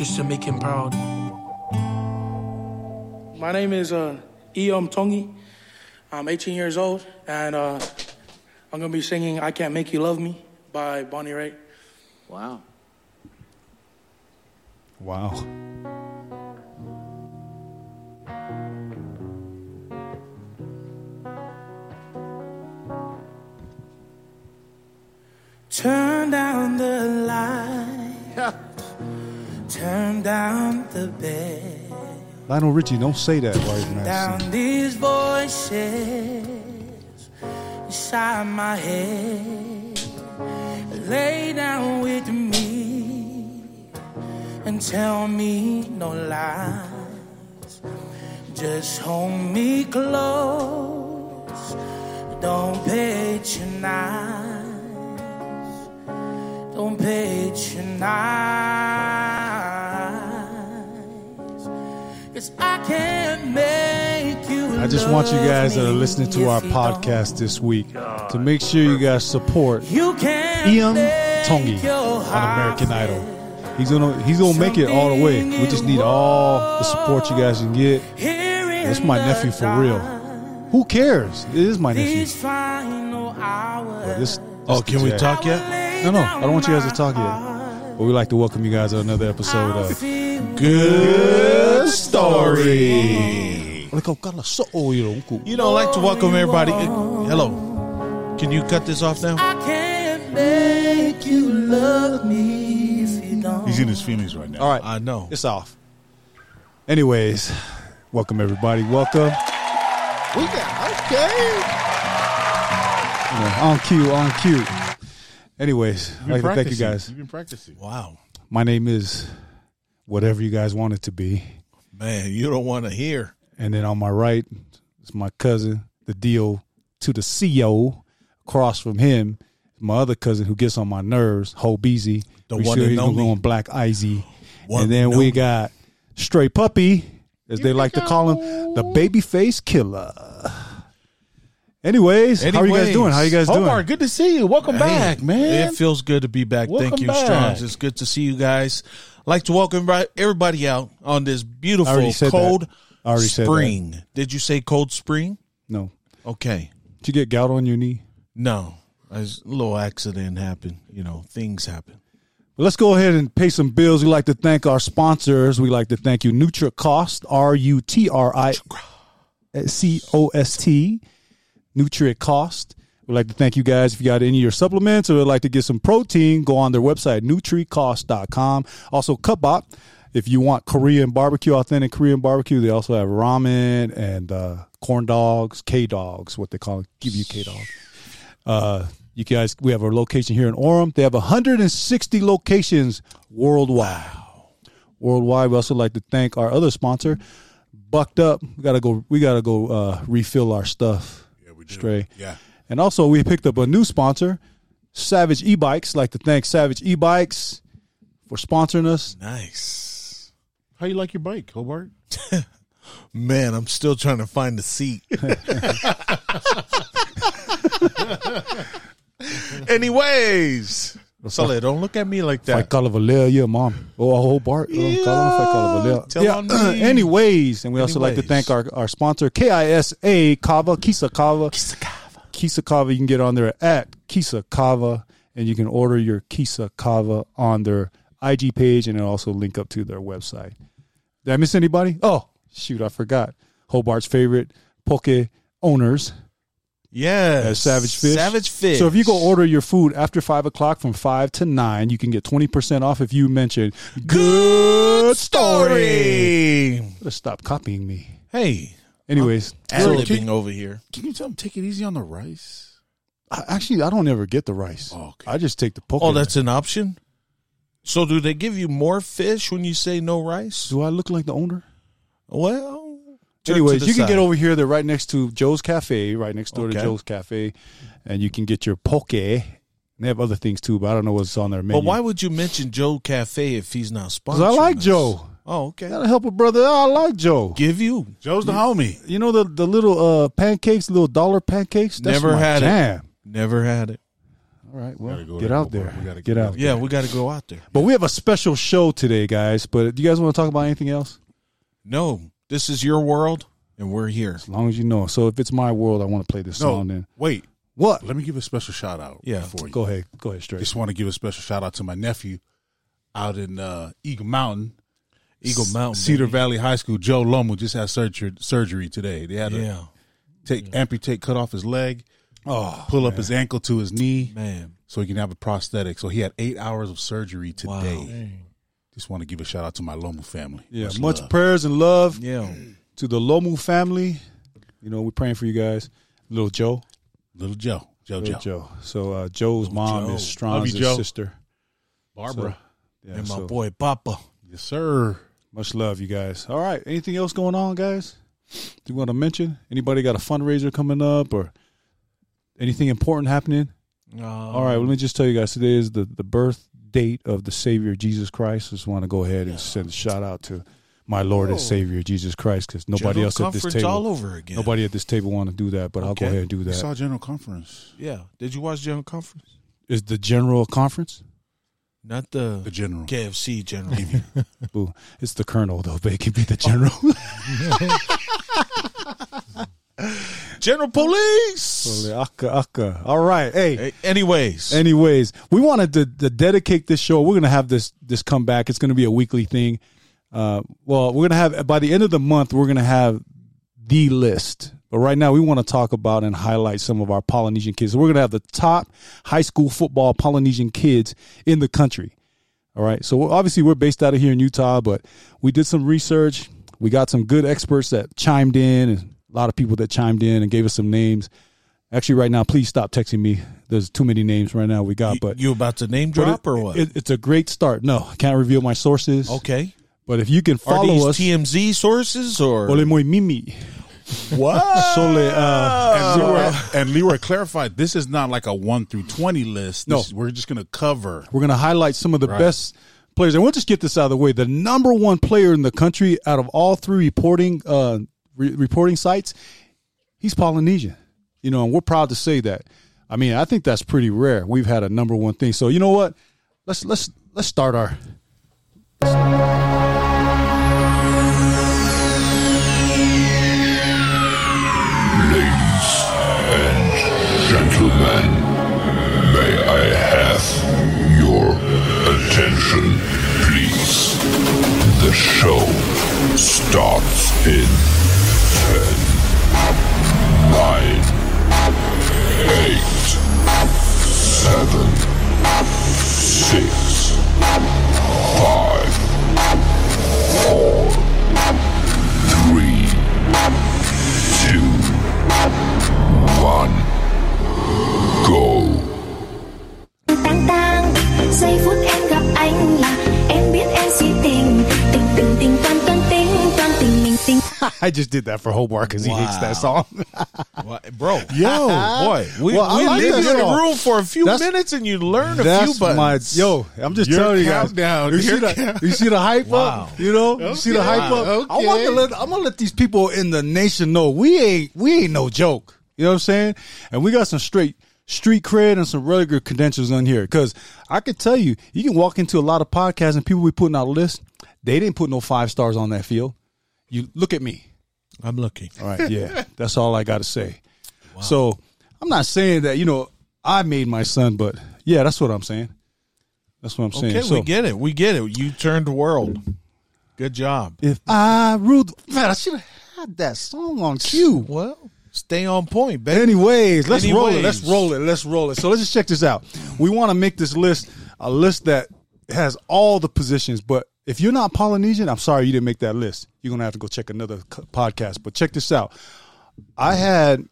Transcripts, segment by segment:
just to make him proud. My name is uh, Iam Tongi. I'm 18 years old, and uh, I'm gonna be singing "I Can't Make You Love Me" by Bonnie Raitt. Wow. Wow. Turn down the light. Turn down the bed. Lionel Richie, don't say that he's mad. Down these voices inside my head. Lay down with me and tell me no lies. Just hold me close. Don't patronize. Don't patronize. Cause I can't make you. I just want you guys that are listening to our podcast this week to make sure you guys support don't. You can't Iam Tongi on American Idol. He's gonna he's gonna make it all the way. We just need all the support you guys can get. Here in my nephew for real. Who cares? It is my nephew. These final. But this, Oh, can we talk yet? No, no, I don't want you guys to talk yet. But we'd like to welcome you guys to another episode of Good story. Oh, you You know, I'd like to welcome everybody. Hello. Can you cut this off now? I can't make you love me if you don't. He's in his feelings right now. All right, I know. it's off. Anyways, welcome everybody. Welcome. We got okay. Yeah, on cue, on cue. Anyways, I'd like to thank you guys. You've been practicing. Wow. My name is whatever you guys want it to be. Man, you don't want to hear. And then on my right is my cousin, the deal to the CEO. Across from him, my other cousin who gets on my nerves, Ho Beezy. The We one sure and he's gonna go on Black Izzy. One And then we only. got Stray Puppy, as they like to call him, the babyface killer. Anyways, how are you guys doing? How are you guys doing? Omar, good to see you. Welcome back, man. It feels good to be back. Welcome Thank you, back. Strong's. It's good to see you guys. Like to welcome everybody- everybody out on this beautiful cold I already said that. spring. Did you say cold spring? No. Okay. Did you get gout on your knee? No. A little accident happened. You know, things happen. Well, let's go ahead and pay some bills. We'd like to thank our sponsors. We'd like to thank you, NutriCost, R U T R I C O S T, NutriCost. We'd like to thank you guys if you got any of your supplements or would like to get some protein, go on their website, NutriCost.com. Also, Cupbop. If you want Korean barbecue, authentic Korean barbecue, they also have ramen and uh, corn dogs, K dogs, what they call it, give you K dog. Uh, you guys, we have a location here in Orem. They have 160 locations worldwide. Worldwide. We also like to thank our other sponsor, Bucked Up. We gotta go. We gotta go uh, refill our stuff. Yeah, we do. Stray. Yeah. And also, we picked up a new sponsor, Savage E-Bikes. Like to thank Savage E-Bikes for sponsoring us. Nice. How you like your bike, Hobart? Man, I'm still trying to find the seat. Anyways, Sully, don't look at me like Fight that. Call of Valeria, mom. Oh, a whole bar. Oh, call him Fight Call of Valeria. Oh, uh, tell on me. Anyways, and we also like to thank our, our sponsor, KISA Kava, Kisa Kava. Kisa Kava, you can get on there at Kisa Kava, and you can order your Kisa Kava on their IG page, and it'll also link up to their website. Did I miss anybody? Oh, shoot, I forgot. Hobart's favorite poke owners Yes. at Savage Fish. Savage Fish. So if you go order your food after five o'clock from five to nine, you can get twenty percent off if you mention Good story. Better stop copying me. Hey, Anyways, ad so- over here. Can you tell him take it easy on the rice? I- actually, I don't ever get the rice. Oh, okay. I just take the poke. Oh, that's an option. So do they give you more fish when you say no rice? Do I look like the owner? Well, Anyways, you can get over here. They're right next to Joe's Cafe, right next door to Joe's Cafe, and you can get your poke. They have other things too, but I don't know what's on their menu. But why would you mention Joe Cafe if he's not sponsoring? Because I like us? Joe. Oh, okay. Gotta help a brother. I like Joe. Give you. Joe's the homie. You know the the little uh pancakes, little dollar pancakes. That's Never my had it. jam. Never had it. All right. Well, Gotta go get there, out Hobart. there. We gotta- get we out. gotta- Yeah, we got to go out there. But we have a special show today, guys. But do you guys want to talk about anything else? No, this is your world, and we're here. As long as you know. So if it's my world, I want to play this No, song. Then wait. what? Let me give a special shout out. Yeah. before you. Go ahead. Go ahead. Straight. Just want to give a special shout out to my nephew out in uh, Eagle Mountain, Eagle Mountain, Cedar baby. Valley High School. Joe Lomu just had surgery surgery today. They had to Yeah, take amputate, cut off his leg, Oh, pull up his ankle to his knee, man. so he can have a prosthetic. So he had eight hours of surgery Wow. today. Just want to give a shout out to my Lomu family. yeah. Much, love. prayers and love Yeah, to the Lomu family. You know, we're praying for you guys. Little Joe. little Joe, Joe, Little Joe, Joe. So uh, Joe's mom Joe. is Strong's Love you, Joe. sister. Barbara. Yeah, and my so boy Papa. Yes, sir. Much love, you guys. All right. Anything else going on, guys? Do you want to mention? Anybody got a fundraiser coming up or anything important happening? Uh, All right, well, let me just tell you guys today is the, the birth date of the Savior Jesus Christ. just want to go ahead and send a shout out to my Lord and Savior Jesus Christ because nobody General else at this conference all table, over again. nobody at this table want to do that. But I'll go ahead and do We that. saw General Conference. Yeah. Did you watch General Conference? Is the general conference? Not the, The General. KFC General. Boo. It's the colonel though, but it can be the general. General Police. Holy Aka, aka. All right, hey. Hey, anyways, Anyways, we wanted to, to dedicate this show. We're gonna have this this come back. It's gonna be a weekly thing. Uh, well, we're gonna have by the end of the month, we're gonna have the list. But right now, we want to talk about and highlight some of our Polynesian kids. So we're gonna have the top high school football Polynesian kids in the country. All right. So obviously, we're based out of here in Utah, but we did some research. We got some good experts that chimed in, and a lot of people that chimed in and gave us some names. Actually, right now, please stop texting me. There's too many names right now we got, you, but you about to name drop it- or what? it- it's a great start. No, I can't reveal my sources. okay. But if you can follow these us, TMZ sources or Ole moi mimi. What? Sole, uh, And Leroy, and Leroy clarified this is not like a one through twenty list. No. This- we're just going to cover. we're going to highlight some of the Right. best players. And we'll just get this out of the way. The number one player in the country out of all three reporting uh, re- reporting sites, he's Polynesian. You know, and we're proud to say that. I mean, I think that's pretty rare. We've had a number one thing. So you know what? Let's let's let's start our. Gentlemen, may I have your attention, please? The show starts in 10, 9, 8, 7, 6, 5, I just did that for Hobart because he hates that song. What, bro? Yo, boy, we, Well, we like leave you in a room for a few That's- minutes and you learn a few buttons. my yo. I'm just Your telling you guys. countdown. You see, the, you see the hype Wow. up. You know, you see the hype up. I want to let I'm gonna let these people in the nation know we ain't we ain't no joke. You know what I'm saying? And we got some straight street cred and some really good credentials on here. Because I could tell you, you can walk into a lot of podcasts and people we putting out lists. They didn't put no five stars on that field. You look at me. I'm looking. All right, yeah, that's all I got to say. So I'm not saying that you know I made my son, but yeah, that's what I'm saying. That's what I'm saying. Okay, so, we get it. We get it. You turned the world. Good job. If I ruled, man, I should have had that song on cue. Well, stay on point, baby. Anyways, let's roll it. Let's roll it. Let's roll it. So let's just check this out. We want to make this list a list that has all the positions, but if you're not Polynesian, I'm sorry you didn't make that list. You're gonna have to go check another podcast. But check this out. I had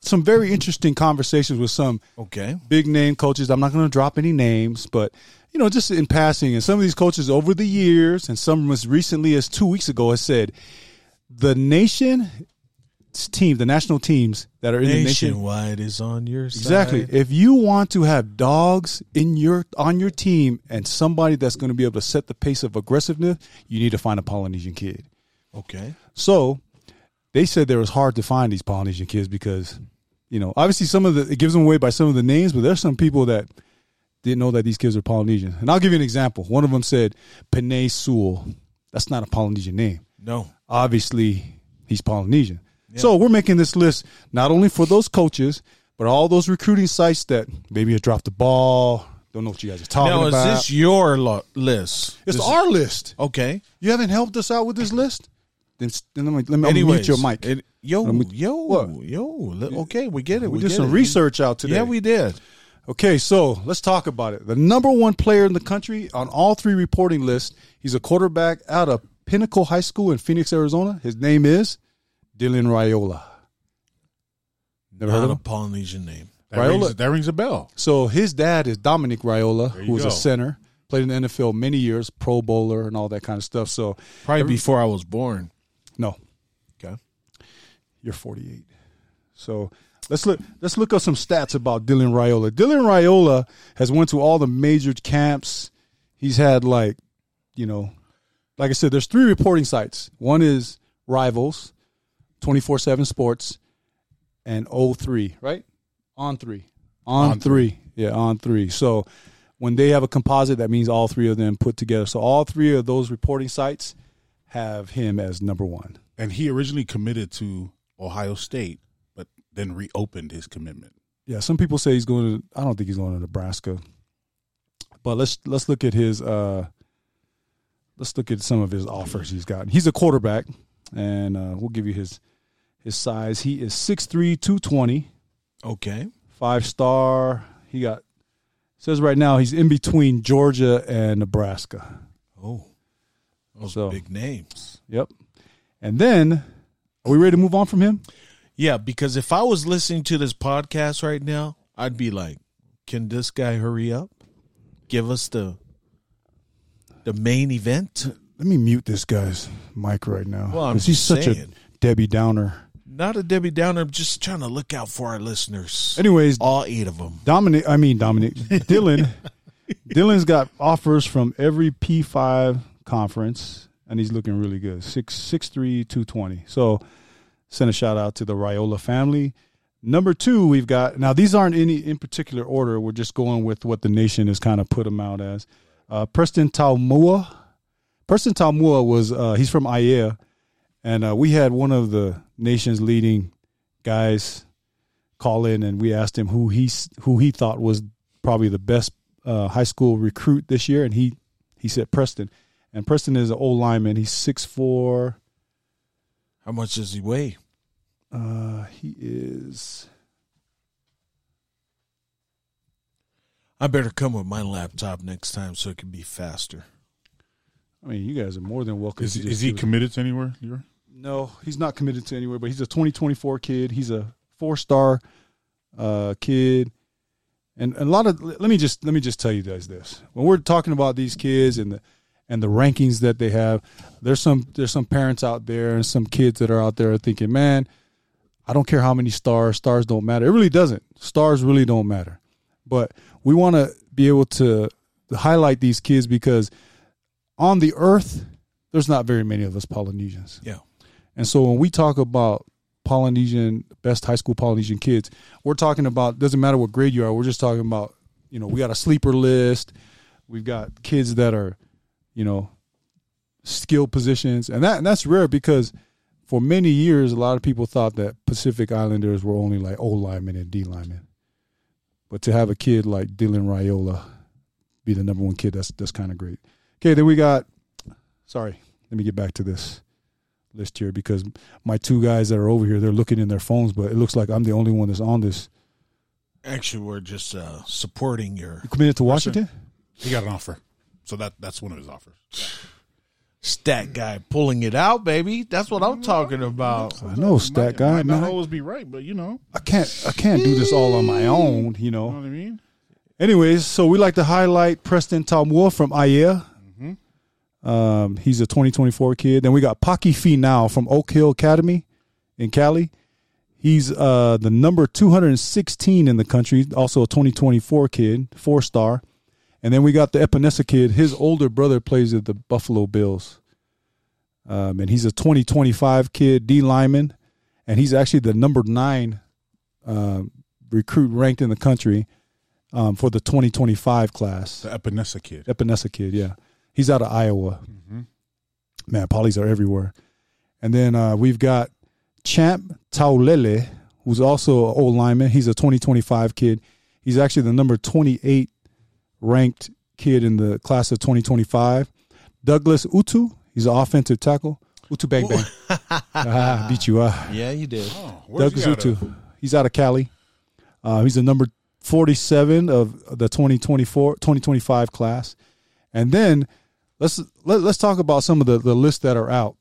some very interesting conversations with some Okay. big name coaches. I'm not going to drop any names, but you know, just in passing, and some of these coaches over the years, and some as recently as two weeks ago, has said the nation team, the national teams that are in the nation. Nationwide is on your side. Exactly. If you want to have dogs in your on your team and somebody that's going to be able to set the pace of aggressiveness, you need to find a Polynesian kid. Okay. So they said it was hard to find these Polynesian kids because, you know, obviously some of the it gives them away by some of the names, but there's some people that didn't know that these kids are Polynesian. And I'll give you an example. One of them said Penei Sewell. That's not a Polynesian name. No. Obviously, he's Polynesian. So we're making this list not only for those coaches, but all those recruiting sites that maybe have dropped the ball, don't know what you guys are talking Now, is about. this your lo- list? it's This- our list. Okay. You haven't helped us out with this list? Then, then let me, let me Anyways, mute your mic. it- yo, me- yo, What? yo. Okay, we get it. we, We, did some it. research out today. Yeah, we did. Okay, so let's talk about it. The number one player in the country on all three reporting lists. He's a quarterback out of Pinnacle High School in Phoenix, Arizona. His name is Dylan Raiola. Never heard Not of a? Polynesian name. That, Raiola- rings, that rings a bell. So his dad is Dominic Raiola, who was go. a center, played in the NFL many years, Pro Bowler, and all that kind of stuff. So Probably before I was born. no, Okay. you're 48. So let's look let's look up some stats about Dylan Raiola. Dylan Raiola has went to all the major camps. He's had like, you know, like I said, there's three reporting sites. One is Rivals, 24/7 Sports, and O3, right? On 3. On, On 3. Yeah, on 3. So when they have a composite that means all three of them put together. So all three of those reporting sites have him as number 1. And he originally committed to Ohio State, but then reopened his commitment. Yeah, some people say he's going to. I don't think he's going to Nebraska. But let's let's look at his. uh Let's look at some of his offers he's gotten. He's a quarterback, and uh, we'll give you his his size. He is 6'3", 220, Okay. five star. He got says right now he's in between Georgia and Nebraska. Oh, those So- big names. Yep. And then, are we ready to move on from him? Yeah, because if I was listening to this podcast right now, I'd be like, "Can this guy hurry up? Give us the the main event." Let me mute this guy's mic right now. Well, I'm he's such a Debbie Downer. Not a Debbie Downer. I'm just trying to look out for our listeners. Anyways, all eight of them. Dominic, I mean Dominic, Dylan, Dylan's got offers from every P five conference, and he's looking really good. Six six three two twenty. So send a shout out to the Raiola family. Number two, we've got now. These aren't any in particular order. We're just going with what the nation has kind of put them out as. Uh, Preston Taumua. Preston Taumua was uh, he's from IAEA, and uh, we had one of the nation's leading guys call in and we asked him who he who he thought was probably the best uh, high school recruit this year, and he he said Preston, and Preston is an old lineman. He's six four. How much does he weigh? Uh, he is. I better come with my laptop next time so it can be faster. I mean, you guys are more than welcome. Is, to just is he give it- committed to anywhere? Leroy? No, he's not committed to anywhere. But he's a 2024 kid. He's a four star uh, kid, and a lot of. Let me just let me just tell you guys this: when we're talking about these kids and the and the rankings that they have, there's some there's some parents out there and some kids that are out there thinking, man, I don't care how many stars, stars don't matter. It really doesn't. Stars really don't matter. But we want to be able to highlight these kids because on the earth, there's not very many of us Polynesians. Yeah. And so when we talk about Polynesian best high school Polynesian kids, we're talking about doesn't matter what grade you are. We're just talking about you know we got a sleeper list. We've got kids that are you know skill positions, and that and that's rare because for many years a lot of people thought that Pacific Islanders were only like O linemen and D linemen. But to have a kid like Dylan Raiola be the number one kid, that's that's kind of great. Okay, then we got. Sorry, let me get back to this list here because my two guys that are over here they're looking in their phones, but it looks like I'm the only one that's on this. Actually, we're just uh, supporting your You committed to Washington? He got an offer, so that that's one of his offers. stat guy pulling it out, baby. That's what I'm talking about. I know, stat guy. Might not Man, always be right, but you know, I can't. I can't do this all on my own. You know, you know what I mean. Anyways, so we like to highlight Preston Taumua from IAEA. Um, he's a 2024 kid. Then we got Paki Finau from Oak Hill Academy in Cali. He's uh, the number 216 in the country, also a 2024 kid, four star. And then we got the Epenesa kid. His older brother plays at the Buffalo Bills. Um, and he's a 2025 kid, D lineman. And he's actually the number nine uh, recruit ranked in the country um, for the 2025 class. The Epenesa kid. Epenesa kid, yeah. He's out of Iowa. Man, polys are everywhere. And then uh, we've got Champ Taulele, who's also an old lineman. He's a 2025 kid. He's actually the number 28 ranked kid in the class of 2025. Douglas Utu, he's an offensive tackle. Utu Bang Bang. ah, beat you. up. Yeah, you did. Oh, Douglas he Utu. of? He's out of Cali. Uh, he's the number 47 of the 2024 2025 class. And then let's let, let's talk about some of the, the lists that are out.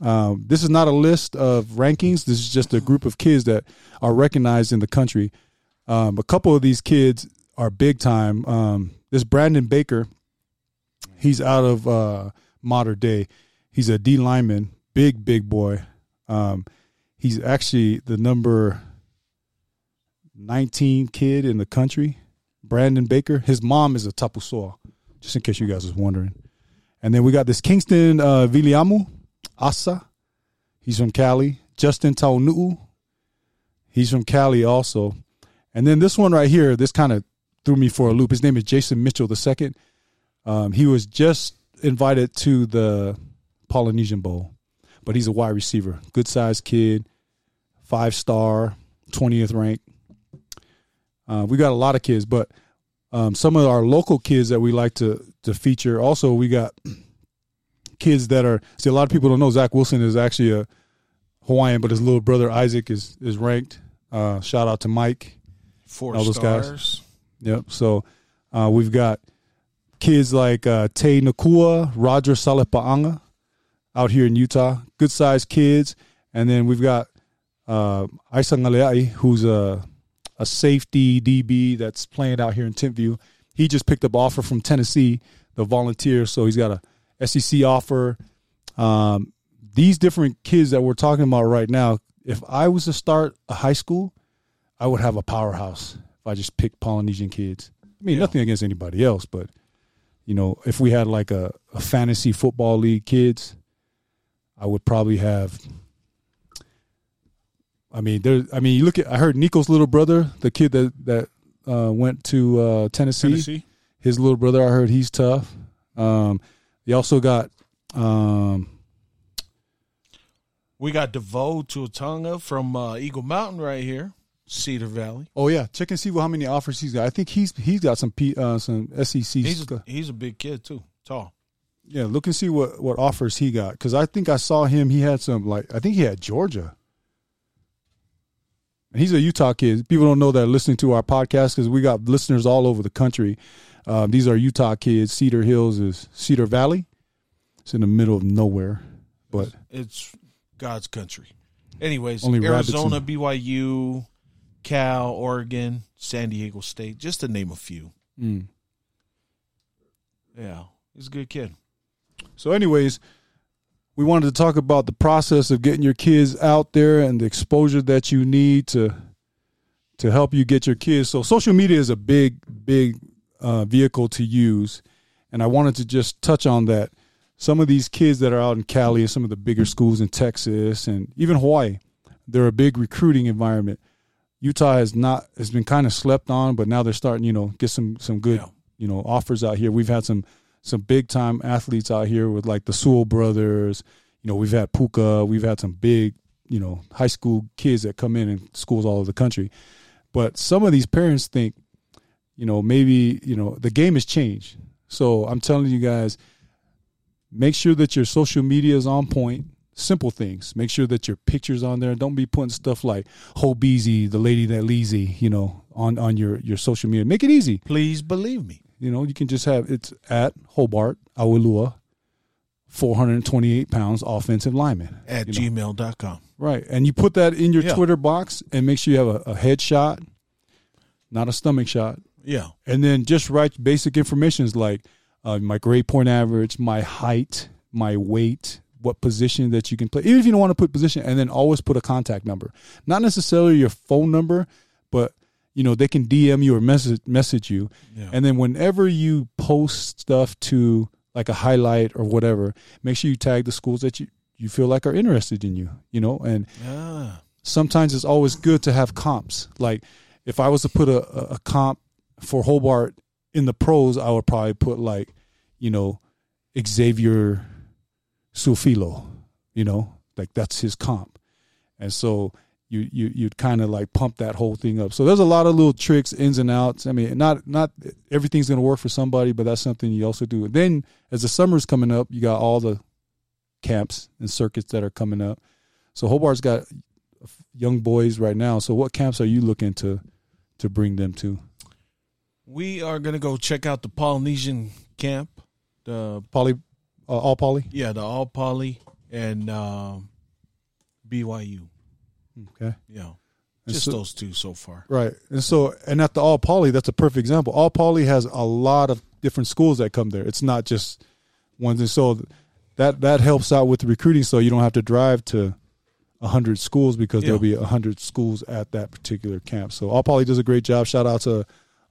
Um, this is not a list of rankings. This is just a group of kids that are recognized in the country. Um, a couple of these kids are big time. Um, this Brandon Baker, he's out of uh, Mater Dei. He's a D lineman, big big boy. Um, he's actually the number 19 kid in the country. Brandon Baker. His mom is a Tapusoa, just in case you guys was wondering. And then we got this Kingston uh, Viliamu Asa. He's from Cali. Justin Taunu'u. He's from Cali also. And then this one right here, this kind of threw me for a loop. His name is Jason Mitchell II. Um, he was just invited to the Polynesian Bowl, but he's a wide receiver. Good sized kid, five star, 20th rank. Uh, we got a lot of kids, but um, some of our local kids that we like to to feature. Also, we got kids that are. See, a lot of people don't know Zach Wilson is actually a Hawaiian, but his little brother Isaac is is ranked. Uh, shout out to Mike. Four All those guys. Yep. So uh, we've got kids like uh, Tay Nakua, Roger Salipa'anga out here in Utah. Good sized kids. And then we've got uh, Isa Ngaleai, who's a, a safety DB that's playing out here in Timpview. He just picked up offer from Tennessee, the volunteer. So he's got a SEC offer. Um, these different kids that we're talking about right now, if I was to start a high school, I would have a powerhouse if I just picked Polynesian kids. I mean, nothing against anybody else, but you know, if we had like a, a fantasy football league kids, I would probably have. I mean, there. I mean, you look at. I heard Nico's little brother, the kid that that uh, went to uh, Tennessee. Tennessee. His little brother, I heard he's tough. Um, you also got um, We got DeVoe Tuatonga from uh, Eagle Mountain right here, Cedar Valley. Oh yeah, check and see what how many offers he's got. I think he's he's got some P, uh, some SEC. He's a, he's a big kid too, tall. yeah, look and see what what offers he got because I think I saw him. He had some like I think he had Georgia. And he's a Utah kid. People don't know that listening to our podcast because we got listeners all over the country. Um, these are Utah kids. Cedar Hills is Cedar Valley. It's in the middle of nowhere, but It's God's country. Anyways, Only Arizona, and- BYU, Cal, Oregon, San Diego State, just to name a few. mm. Yeah, he's a good kid. So, anyways, we wanted to talk about the process of getting your kids out there and the exposure that you need to to help you get your kids. So, social media is a big, big uh, vehicle to use, and I wanted to just touch on that. Some of these kids that are out in Cali and some of the bigger schools in Texas and even Hawaii, they're a big recruiting environment. Utah has not has been kind of slept on, but now they're starting, you know, get some some good, you know, offers out here. We've had some some big time athletes out here with like the Sewell brothers. You know, we've had Puka, we've had some big, you know, high school kids that come in in schools all over the country. But some of these parents think, you know, maybe, you know, the game has changed. So I'm telling you guys, make sure that your social media is on point. Simple things. Make sure that your pictures on there. Don't be putting stuff like Hobeezy, the lady that leasy, you know, on on your your social media. Make it easy. Please believe me. You know, you can just have it's at Hobart Awilua, 428 pounds offensive lineman. At you know. gmail.com. Right. And you put that in your Yeah. Twitter box and make sure you have a, a head shot, not a stomach shot. Yeah. And then just write basic informations like uh, my grade point average, my height, my weight, what position that you can play. Even if you don't want to put position, and then always put a contact number. Not necessarily your phone number, but you know they can DM you or message message you. Yeah. And then whenever you post stuff to like a highlight or whatever, make sure you tag the schools that you you feel like are interested in you. You know, and Ah. sometimes it's always good to have comps. Like if I was to put a, a, a comp for Hobart in the pros, I would probably put like, you know, Xavier Su'a-Filo, you know, like that's his comp. And so you you you'd kind of like pump that whole thing up. So there's a lot of little tricks, ins and outs. I mean, not not everything's gonna work for somebody, but that's something you also do. And then as the summer's coming up, you got all the camps and circuits that are coming up. So Hobart's got young boys right now. So what camps are you looking to to bring them to? We are gonna go check out the Polynesian camp. The Poly, uh, all poly. yeah, the all poly and um, BYU. Okay. Yeah, And just so- those two so far. Right. And so, and at the All Poly, that's a perfect example. All Poly has a lot of different schools that come there. It's not just ones. And so that, that helps out with the recruiting. So you don't have to drive to a hundred schools because Yeah. there'll be a hundred schools at that particular camp. So All Poly does a great job. Shout out to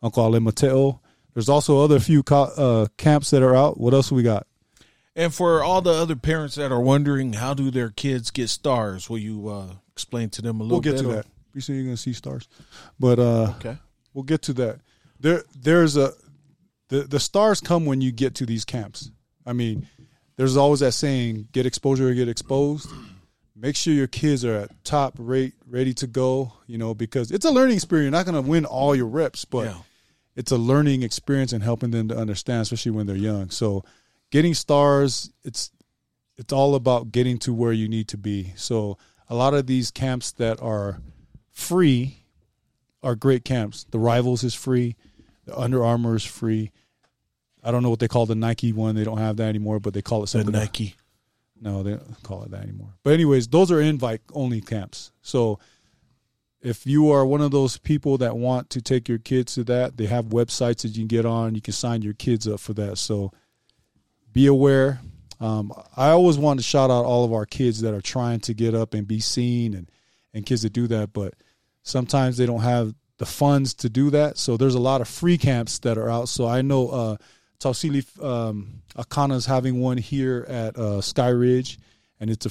Uncle Ale Mateo. There's also other few co- uh, camps that are out. What else we got? And for all the other parents that are wondering how do their kids get stars, will you uh, explain to them a little bit. We'll get to or- that. You see, you're going to see stars, but uh, Okay. We'll get to that. There, there's a the the stars come when you get to these camps. I mean, there's always that saying: "Get exposure or get exposed." Make sure your kids are at top rate, ready to go. You know, because it's a learning experience. You're not going to win all your reps, but Yeah. it's a learning experience and helping them to understand, especially when they're young. So, getting stars, it's it's all about getting to where you need to be. So, a lot of these camps that are free are great camps. The Rivals is free. The Under Armour is free. I don't know what they call the Nike one. They don't have that anymore, but they call it The something. else. Nike. No, they don't call it that anymore. But anyways, those are invite only camps. So if you are one of those people that want to take your kids to that, they have websites that you can get on. You can sign your kids up for that. So be aware. Um, I always want to shout out all of our kids that are trying to get up and be seen and, and kids that do that, but sometimes they don't have the funds to do that. So there's a lot of free camps that are out. So I know uh, Tausili um, Akana's having one here at uh, Sky Ridge, and it's a,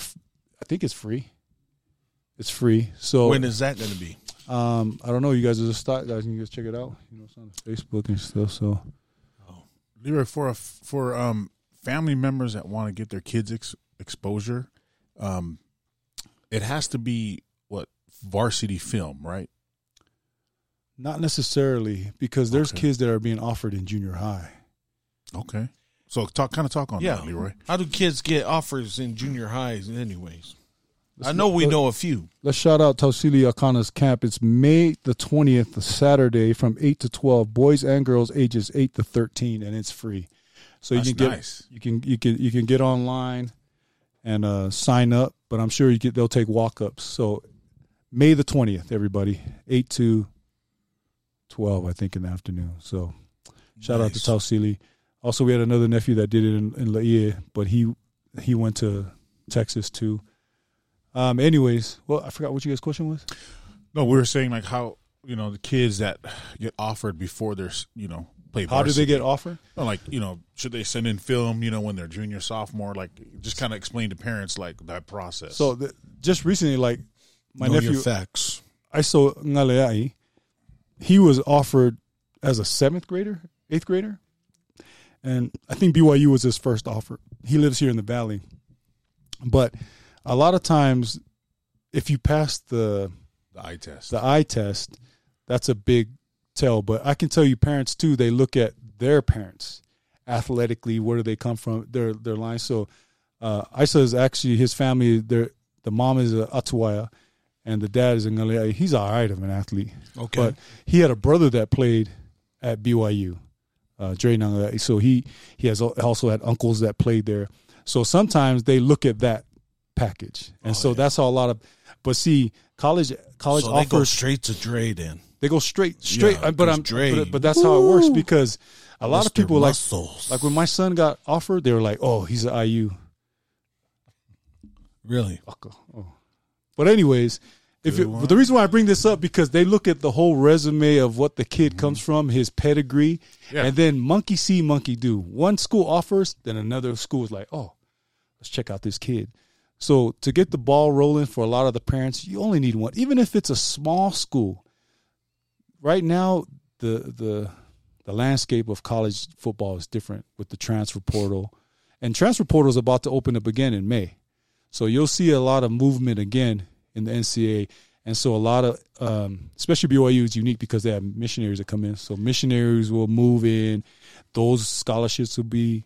I think it's free. It's free. So When is that going to be? um, I don't know. You guys are just start. Guys, can you guys check it out? You know, it's on Facebook and stuff. So Leroy, for a, for um family members that want to get their kids ex- exposure, um, it has to be what varsity film, right? not necessarily because there's Okay. kids that are being offered in junior high. Okay. So talk, kind of talk on Yeah. that, Leroy. How do kids get offers in junior highs, anyways? Let's I know we let- know a few. Let's shout out Tausili Akana's camp. It's May the 20th, Saturday from 8 to 12, boys and girls ages 8 to 13 and it's free. So That's you can get nice. you can you can you can get online and uh, sign up, but I'm sure you get they'll take walk-ups. So May the 20th, everybody, 8 to 12 I think in the afternoon. So shout out to Nice. Tausili. Also we had another nephew that did it in, in Laie, but he he went to Texas too. Um anyways, well I forgot what you guys' question was. No, we were saying like how you know the kids that get offered before they're you know play. How do they get offered? No, oh, like you know, should they send in film? You know, when they're junior, sophomore, like just kind of explain to parents like that process. So the, just recently, like my know nephew, your facts. I saw Ngaleai. He was offered as a seventh grader, eighth grader, and I think BYU was his first offer. He lives here in the valley, but a lot of times, if you pass the the eye test. the eye test, that's a big tell. But I can tell you, parents too, they look at their parents athletically. Where do they come from? Their their line. So uh, Isa is actually his family. Their the mom is a Atuaya, and the dad is a Ngalea. He's all right of an athlete, Okay. but he had a brother that played at BYU, uh, Dre Ngalea. So he he has also had uncles that played there. So sometimes they look at that package, and Oh, so yeah. that's how a lot of. But see, college college so offers straight to Dre then. They go straight, straight. Yeah, uh, but 'cause I'm, Dre- but, but that's how it works because a lot of people like, Muscles. like when my son got offered, they were like, "Oh, he's an IU." really. Oh. But anyways, if it, but the reason why I bring this up because they look at the whole resume of what the kid comes from, his pedigree, Yeah. and then monkey see, monkey do. One school offers, then another school is like, "Oh, let's check out this kid." So to get the ball rolling for a lot of the parents, you only need one, even if it's a small school. Right now, the the the landscape of college football is different with the transfer portal, and transfer portal is about to open up again in May. So you'll see a lot of movement again in the NCAA, and so a lot of, um, especially BYU is unique because they have missionaries that come in. So missionaries will move in, those scholarships will be,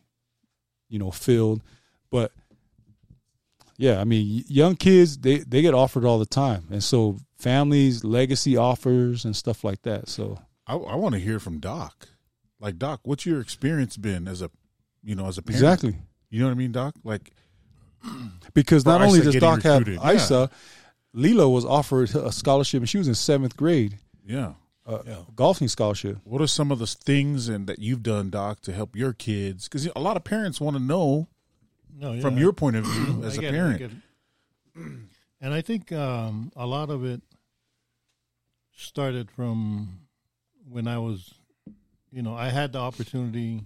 you know, filled. But yeah, I mean, young kids they they get offered all the time, and so families legacy offers and stuff like that. So I, I want to hear from Doc. Like Doc, what's your experience been as a, you know, as a parent? exactly You know what I mean, Doc? Like because not only does getting Doc have recruited, yeah. Isa, Lila was offered a scholarship, and she was in seventh grade, yeah. a golfing scholarship. What are some of the things and that you've done, Doc, to help your kids? Because a lot of parents want to know No, yeah. from your point of view as I a get it, I parent. And I think um, a lot of it started from when I was, you know, I had the opportunity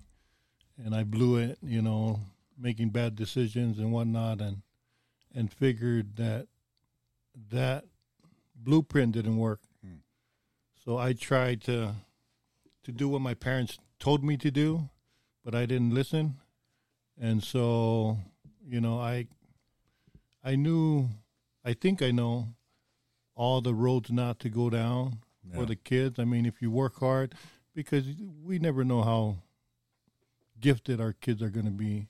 and I blew it, you know, making bad decisions and whatnot, and and figured that that blueprint didn't work. So I tried to to do what my parents told me to do, but I didn't listen, and so you know I I knew, I think I know all the roads not to go down for the kids. I mean, if you work hard, because we never know how gifted our kids are going to be.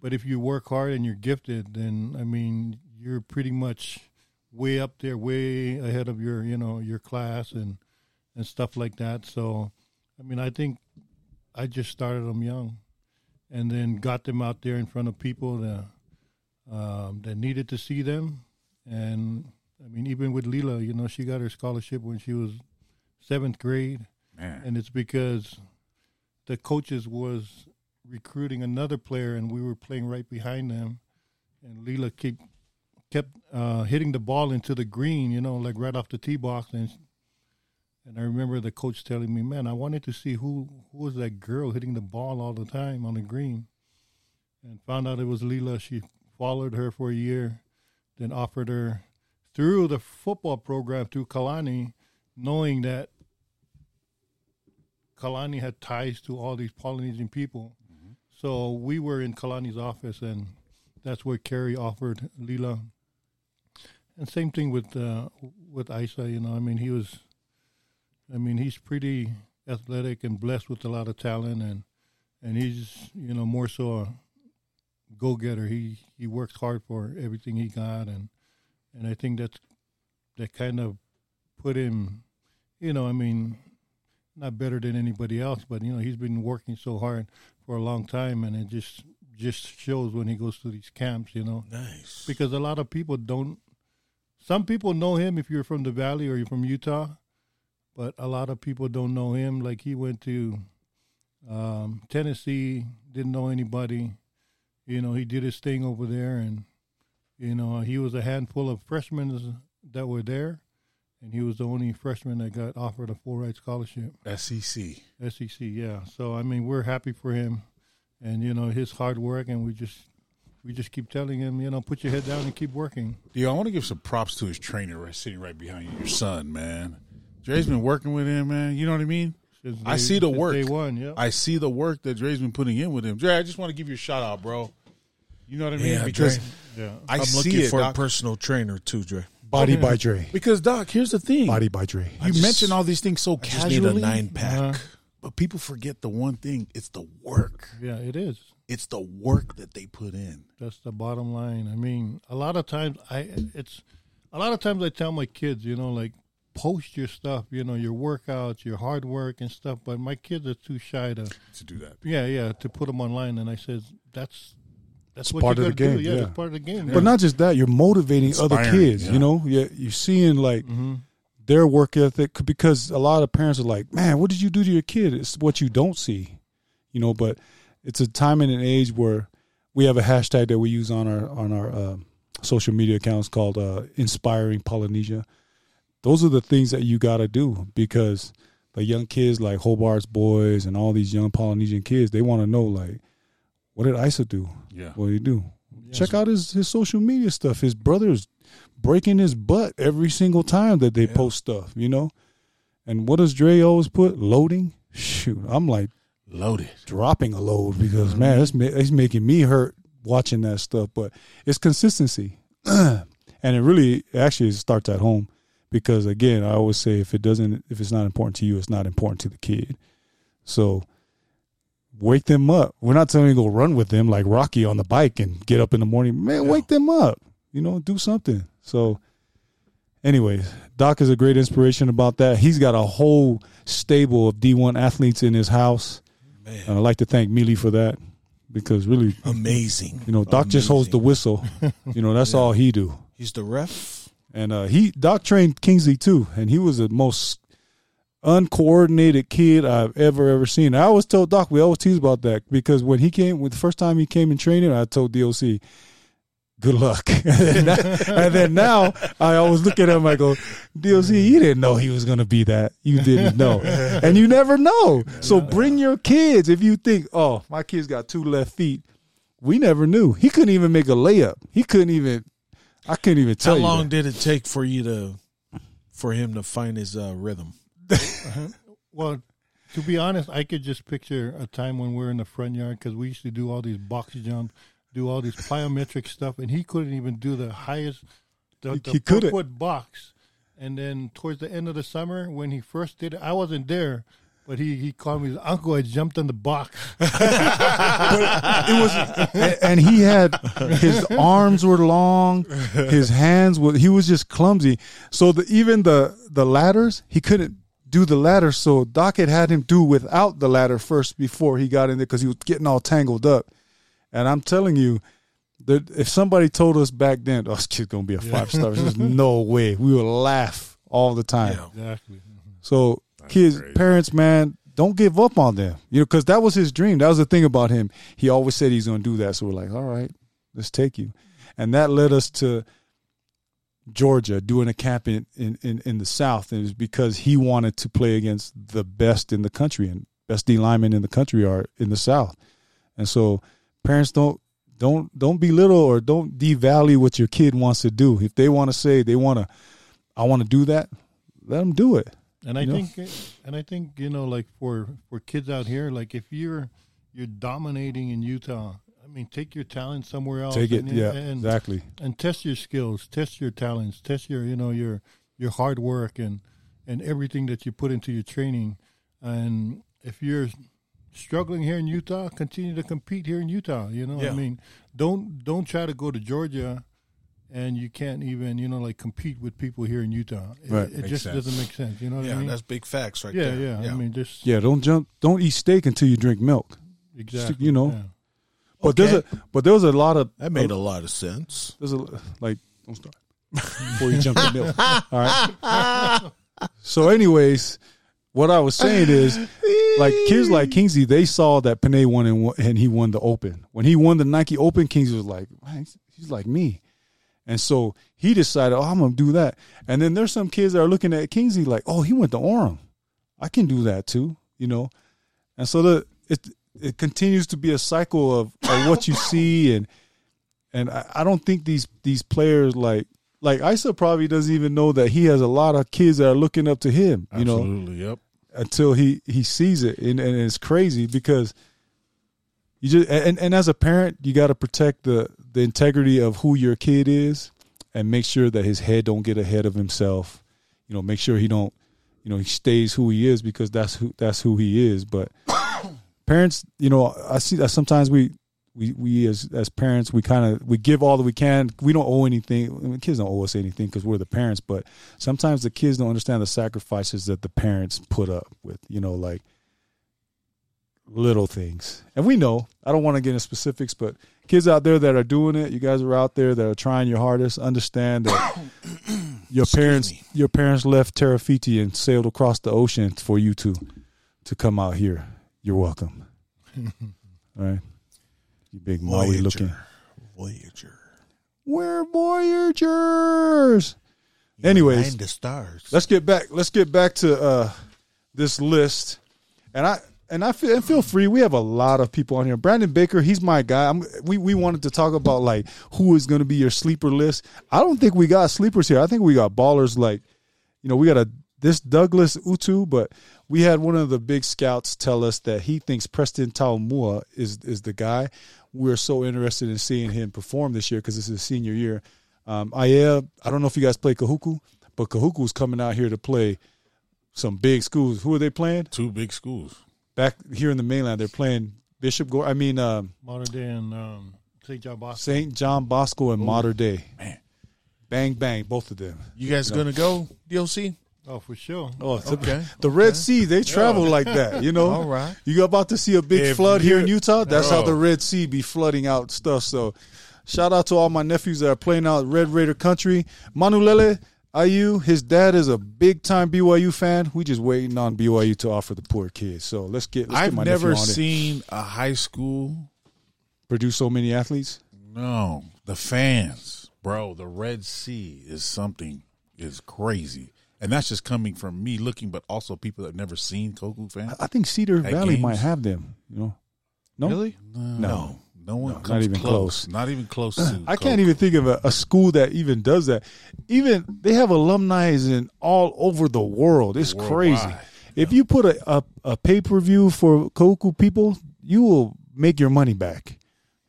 But if you work hard and you're gifted, then I mean, you're pretty much way up there, way ahead of your, you know, your class and and stuff like that. So, I mean, I think I just started them young, and then got them out there in front of people that um, that needed to see them. And I mean, even with Lila, you know, she got her scholarship when she was seventh grade, Man. and it's because the coaches was recruiting another player, and we were playing right behind them, and Lila kept kept uh, hitting the ball into the green, you know, like right off the tee box, and and I remember the coach telling me, "Man, I wanted to see who who was that girl hitting the ball all the time on the green." And found out it was Leela. She followed her for a year, then offered her through the football program through Kalani, knowing that Kalani had ties to all these Polynesian people. So we were in Kalani's office, and that's where Kerry offered Lila. And same thing with uh, with Isa. You know, I mean, he was, I mean, he's pretty athletic and blessed with a lot of talent, and and he's you know more so a go getter. He he works hard for everything he got, and and I think that's that kind of put him, you know, I mean, not better than anybody else, but you know, he's been working so hard for a long time, and it just just shows when he goes to these camps, you know, Nice. because a lot of people don't. Some people know him if you're from the valley or you're from Utah, but a lot of people don't know him. Like he went to um, Tennessee, didn't know anybody. You know, he did his thing over there, and you know he was a handful of freshmen that were there, and he was the only freshman that got offered a full ride scholarship. SEC. SEC, yeah. So I mean, we're happy for him, and you know his hard work, and we just we just keep telling him, you know, put your head down and keep working. Yeah, I want to give some props to his trainer right, sitting right behind you, your son, man. Dre's been working with him, man. You know what I mean? Since I see the work. Day one, yeah. I see the work that Dre's been putting in with him. Dre, I just want to give you a shout out, bro. You know what I mean? Yeah, because Dre. yeah. I I'm see looking it, for Doc. a personal trainer too, Dre. Body by Dre. Because Doc, here's the thing. Body by Dre. you just- mention all these things so I just need casually, a nine pack. Uh-huh. but people forget the one thing: it's the work. yeah, it is. It's the work that they put in. That's the bottom line. I mean, a lot of times I it's a lot of times I tell my kids, you know, like post your stuff, you know, your workouts, your hard work and stuff. But my kids are too shy to, To do that, yeah, yeah, to put them online. And I said, that's that's It's what part you of the to do. game, Yeah, yeah. that's part of the game. But not just that, you're motivating other kids. yeah. You know, you're, you're seeing like hmm their work ethic because a lot of parents are like, "Man, what did you do to your kid?" It's what you don't see, you know. But it's a time and an age where we have a hashtag that we use on our on our um social media accounts called uh, "Inspiring Polynesia." Those are the things that you got to do because the young kids like Hobart's boys and all these young Polynesian kids, they want to know like, what did Isa do? yeah. What did he do? Check out his his social media stuff. His brother's breaking his butt every single time that they post stuff. You know, and what does Dre always put? Loading. Shoot, I'm like Loaded. dropping a load because man, it's it's making me hurt watching that stuff. But it's consistency, and it really actually starts at home because again, I always say if it doesn't, if it's not important to you, it's not important to the kid. So wake them up. We're not telling you to go run with them like Rocky on the bike and get up in the morning. Man, wake them up. You know, do something. So, anyways, Doc is a great inspiration about that. He's got a whole stable of D1 athletes in his house. Man, And I'd like to thank Mealy for that because really, amazing. you know, Doc just holds the whistle. You know, that's all he do. He's the ref. And uh, he Doc trained Kingsley too, and he was the most uncoordinated kid I've ever ever seen. I always told Doc we always tease about that because when he came, when the first time he came in training, I told DOC, "Good luck." and, then now, and then now I always look at him. I go, "DOC, you didn't know he was going to be that. You didn't know, and you never know. So bring your kids if you think, oh, my kid's got two left feet." We never knew. He couldn't even make a layup. He couldn't even. I couldn't even tell you How long did it take for you to, for him to find his uh, rhythm? Uh-huh. Well, to be honest, I could just picture a time when we're in the front yard because we used to do all these box jumps, do all these plyometric stuff, and he couldn't even do the highest, the, He- the he couldn't. foot box. And then towards the end of the summer, when he first did it, I wasn't there, but he, he called me his uncle. I jumped on the box. it was and, and he had his arms were long his hands were he was just clumsy so the even the the ladders he couldn't do the ladder so doc had had him do without the ladder first before he got in there because he was getting all tangled up and i'm telling you that if somebody told us back then oh this kid's gonna be a five star there's no way we would laugh all the time Exactly. so kids, great. parents, man, don't give up on them. You know, because that was his dream. That was the thing about him. He always said he's going to do that. So we're like, all right, let's take you, and that led us to Georgia doing a camp in in in, in the South, and it was because he wanted to play against the best in the country and best D linemen in the country are in the South, and so parents don't. Don't don't belittle or don't devalue what your kid wants to do. If they want to say they want to, I want to do that. Let them do it. And I know? think, and I think you know, like for for kids out here, like if you're you're dominating in Utah, mean, take your talent somewhere else. Take it, and, yeah, and, exactly. and test your skills, test your talents, test your you know your your hard work and and everything that you put into your training. And if you're struggling here in Utah, continue to compete here in Utah. You know, Yeah. I mean, don't don't try to go to Georgia. And you can't even, you know, like compete with people here in Utah. It, Right. it Makes just sense. doesn't make sense. You know what Yeah, I mean? that's big facts right yeah, there. yeah, I mean, just Yeah, don't jump. Don't eat steak until you drink milk. exactly. you know. Yeah. But there's a but there was a lot of that made a lot of sense. there's a like don't start before you jump in milk. All right. So, anyways, what I was saying is, like kids like Kingsley, they saw that Penei won and, won- and he won the Open. When he won the Nike Open, Kingsley was like, "Man, he's- he's like me. And so he decided, oh, I'm gonna do that. And then there's some kids that are looking at Kingsley like, oh, he went to Orem. I can do that too, you know. And so the it it continues to be a cycle of, of what you see and and I, I don't think these these players like like Isa probably doesn't even know that he has a lot of kids that are looking up to him, you know, Yep. until he he sees it. And, and it's crazy because you just and, and as a parent you got to protect the the integrity of who your kid is and make sure that his head don't get ahead of himself. You know make sure he don't you know he stays who he is because that's who that's who he is. But parents you know i see that sometimes we we we as as parents we kind of we give all that we can. We don't owe anything. I mean, kids don't owe us anything because we're the parents but sometimes the kids don't understand the sacrifices that the parents put up with you know like little things. And we know i don't want to get into specifics but kids out there that are doing it you guys are out there that are trying your hardest understand that your parents your parents left terrafiti and sailed across the ocean for you to to come out here you're welcome all right you big maui Voyager. looking Voyager. we're voyagers anyways the stars. let's get back let's get back to uh this list and i and I feel and feel free. We have a lot of people on here. Brandon Baker, he's my guy. I'm, we we wanted to talk about like who is going to be your sleeper list. I don't think we got sleepers here. I think we got ballers like, you know, we got a this Douglas Utu, but we had one of the big scouts tell us that he thinks Preston Taumua is is the guy. We're so interested in seeing him perform this year because this is his senior year. Um, Aya, I don't know if you guys play Kahuku, but Kahuku's coming out here to play some big schools. Who are they playing? Two big schools. Back here in the mainland, they're playing Bishop. Gore, I mean um, Mater Dei and um, St. John Bosco. Saint John Bosco and Mater Dei. man. bang bang, both of them. You guys gonna go, DLC? Oh, for sure. Oh, it's Okay. The Red Sea, they travel like that, you know. All right. You about to see a big If flood here in Utah. That's how the Red Sea be flooding out stuff. So, shout out to all my nephews that are playing out Red Raider country. Manulele IU, his dad is a big time BYU fan. We just waiting on BYU to offer the poor kids. So let's get. Let's I've get my never nephew on it. seen a high school. produce so many athletes. No, the fans, bro. The Red Sea is something is crazy, and that's just coming from me looking, but also people that have never seen Kahuku fans. I think Cedar Valley games? might have them. You know, no, Really? no. No one not comes even close. close. Not even close to. I can't even think of a, a school that even does that. Even they have alumni in all over the world. It's crazy. If you put a, a, a pay per view for Kahuku people, you will make your money back.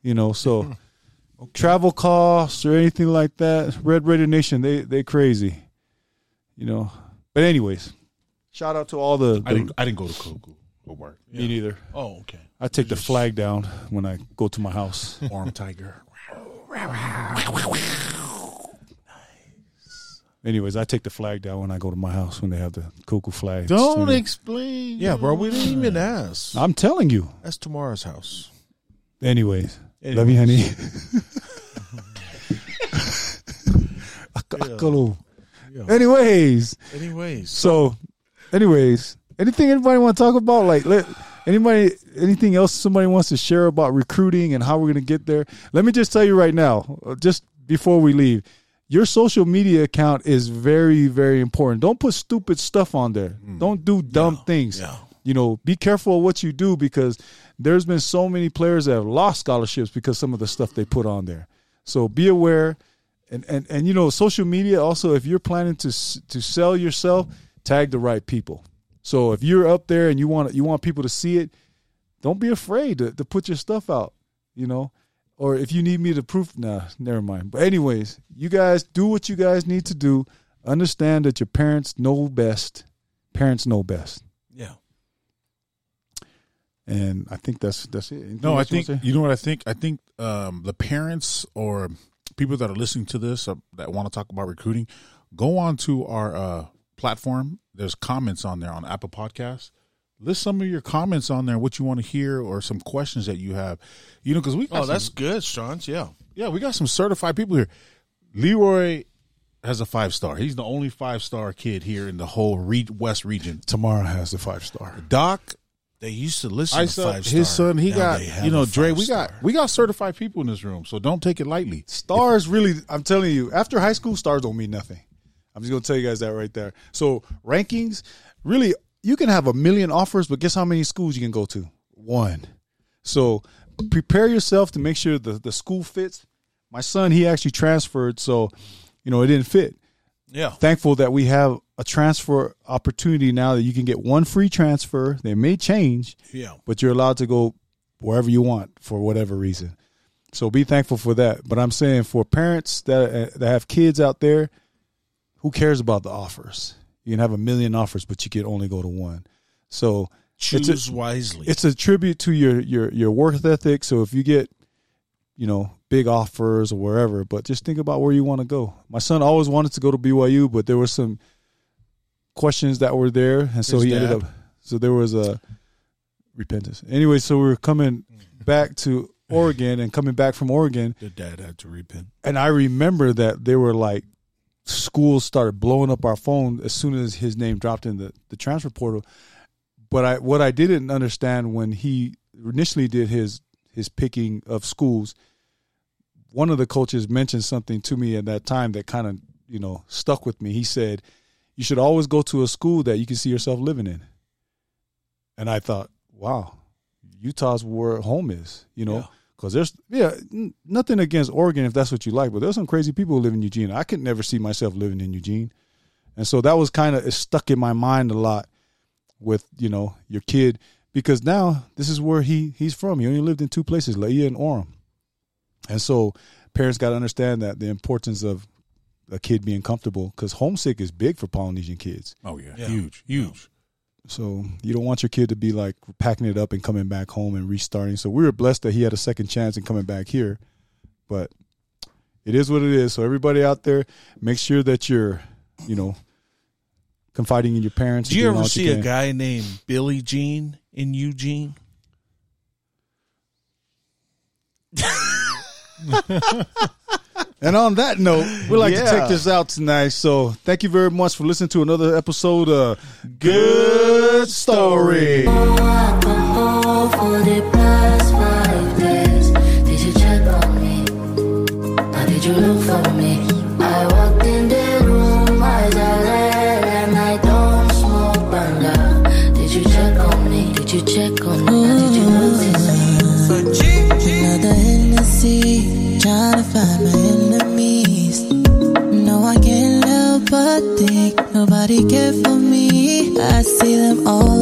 You know, so travel costs or anything like that, Red Raider Nation, they they crazy. You know. But anyways, shout out to all the, I didn't. I didn't go to Koku. Go work. me neither. Oh, okay. I take the flag down when I go to my house. Arm Tiger. Anyways, I take the flag down when I go to my house when they have the cuckoo flag. Don't swinging. explain. Yeah, bro. We didn't even ask. I'm telling you. That's tomorrow's house. Anyways, love you, honey. Akalo. Yeah. Anyways, Anyways, so, anyways, anything anybody want to talk about? Like, let anybody, anything else somebody wants to share about recruiting and how we're going to get there? Let me just tell you right now, uh, just before we leave, your social media account is very, very important. Don't put stupid stuff on there. Don't do dumb things. yeah. You know, be careful of what you do because there's been so many players that have lost scholarships because some of the stuff they put on there. So be aware, and and and you know, social media also. If you're planning to to sell yourself, tag the right people. So if you're up there and you want you want people to see it, don't be afraid to, to put your stuff out. You know, or if you need me to proof, nah, never mind. But anyways, you guys do what you guys need to do. Understand that your parents know best. Parents know best. yeah. And I think that's that's it. Anything No, I think you know what I think. I think um, the parents or people that are listening to this uh, that want to talk about recruiting, go on to our uh, platform. There's comments on there on Apple Podcasts. List some of your comments on there, what you want to hear, or some questions that you have. You know, because we got Oh, some- that's good, Sean. Yeah. yeah, we got some certified people here. Leroy has a five star. He's the only five star kid here in the whole re- West region. Tamara has the five star. Doc They used to listen I to saw five his son. He Now got you know Dre. We got we got certified people in this room, so don't take it lightly. Stars really, I'm telling you, after high school, stars don't mean nothing. I'm just gonna tell you guys that right there. So rankings, really, you can have a million offers, but guess how many schools you can go to? One. So prepare yourself to make sure the the school fits. My son, he actually transferred, so you know it didn't fit. Yeah. Thankful that we have a transfer opportunity now that you can get one free transfer. They may change, Yeah. but you're allowed to go wherever you want for whatever reason. So be thankful for that. But I'm saying for parents that that have kids out there, who cares about the offers? You can have a million offers, but you can only go to one. So Choose it's a, wisely. it's a tribute to your your your work ethic. So if you get, you know, big offers or wherever, but just think about where you want to go. My son always wanted to go to BYU, but there were some questions that were there, and so His he ended up. So there was a repentance. Anyway, so we we're coming mm. back to Oregon and coming back from Oregon, the dad had to repent. and I remember that they were like schools started blowing up our phone as soon as his name dropped in the, the transfer portal. But I what I didn't understand when he initially did his his picking of schools, one of the coaches mentioned something to me at that time that kind of you know stuck with me. He said, "You should always go to a school that you can see yourself living in." And I thought, wow, Utah's where home is. You know, because there's yeah, n- nothing against Oregon if that's what you like, but there's some crazy people who live in Eugene. I could never see myself living in Eugene, and so that was kind of stuck in my mind a lot with you know your kid because now this is where he he's from. He only lived in two places, Laie and Orem, and so parents got to understand that the importance of a kid being comfortable because homesick is big for Polynesian kids. Oh yeah, Yeah. huge, huge. So you don't want your kid to be like packing it up and coming back home and restarting. So we were blessed that he had a second chance in coming back here. But it is what it is. So everybody out there, make sure that you're, you know, confiding in your parents. Do you ever that see a guy named Billy Jean in Eugene? And on that note, we'd like to Yeah. take this out tonight. So thank you very much for listening to another episode of Good Story. Nobody cared for me. I see them all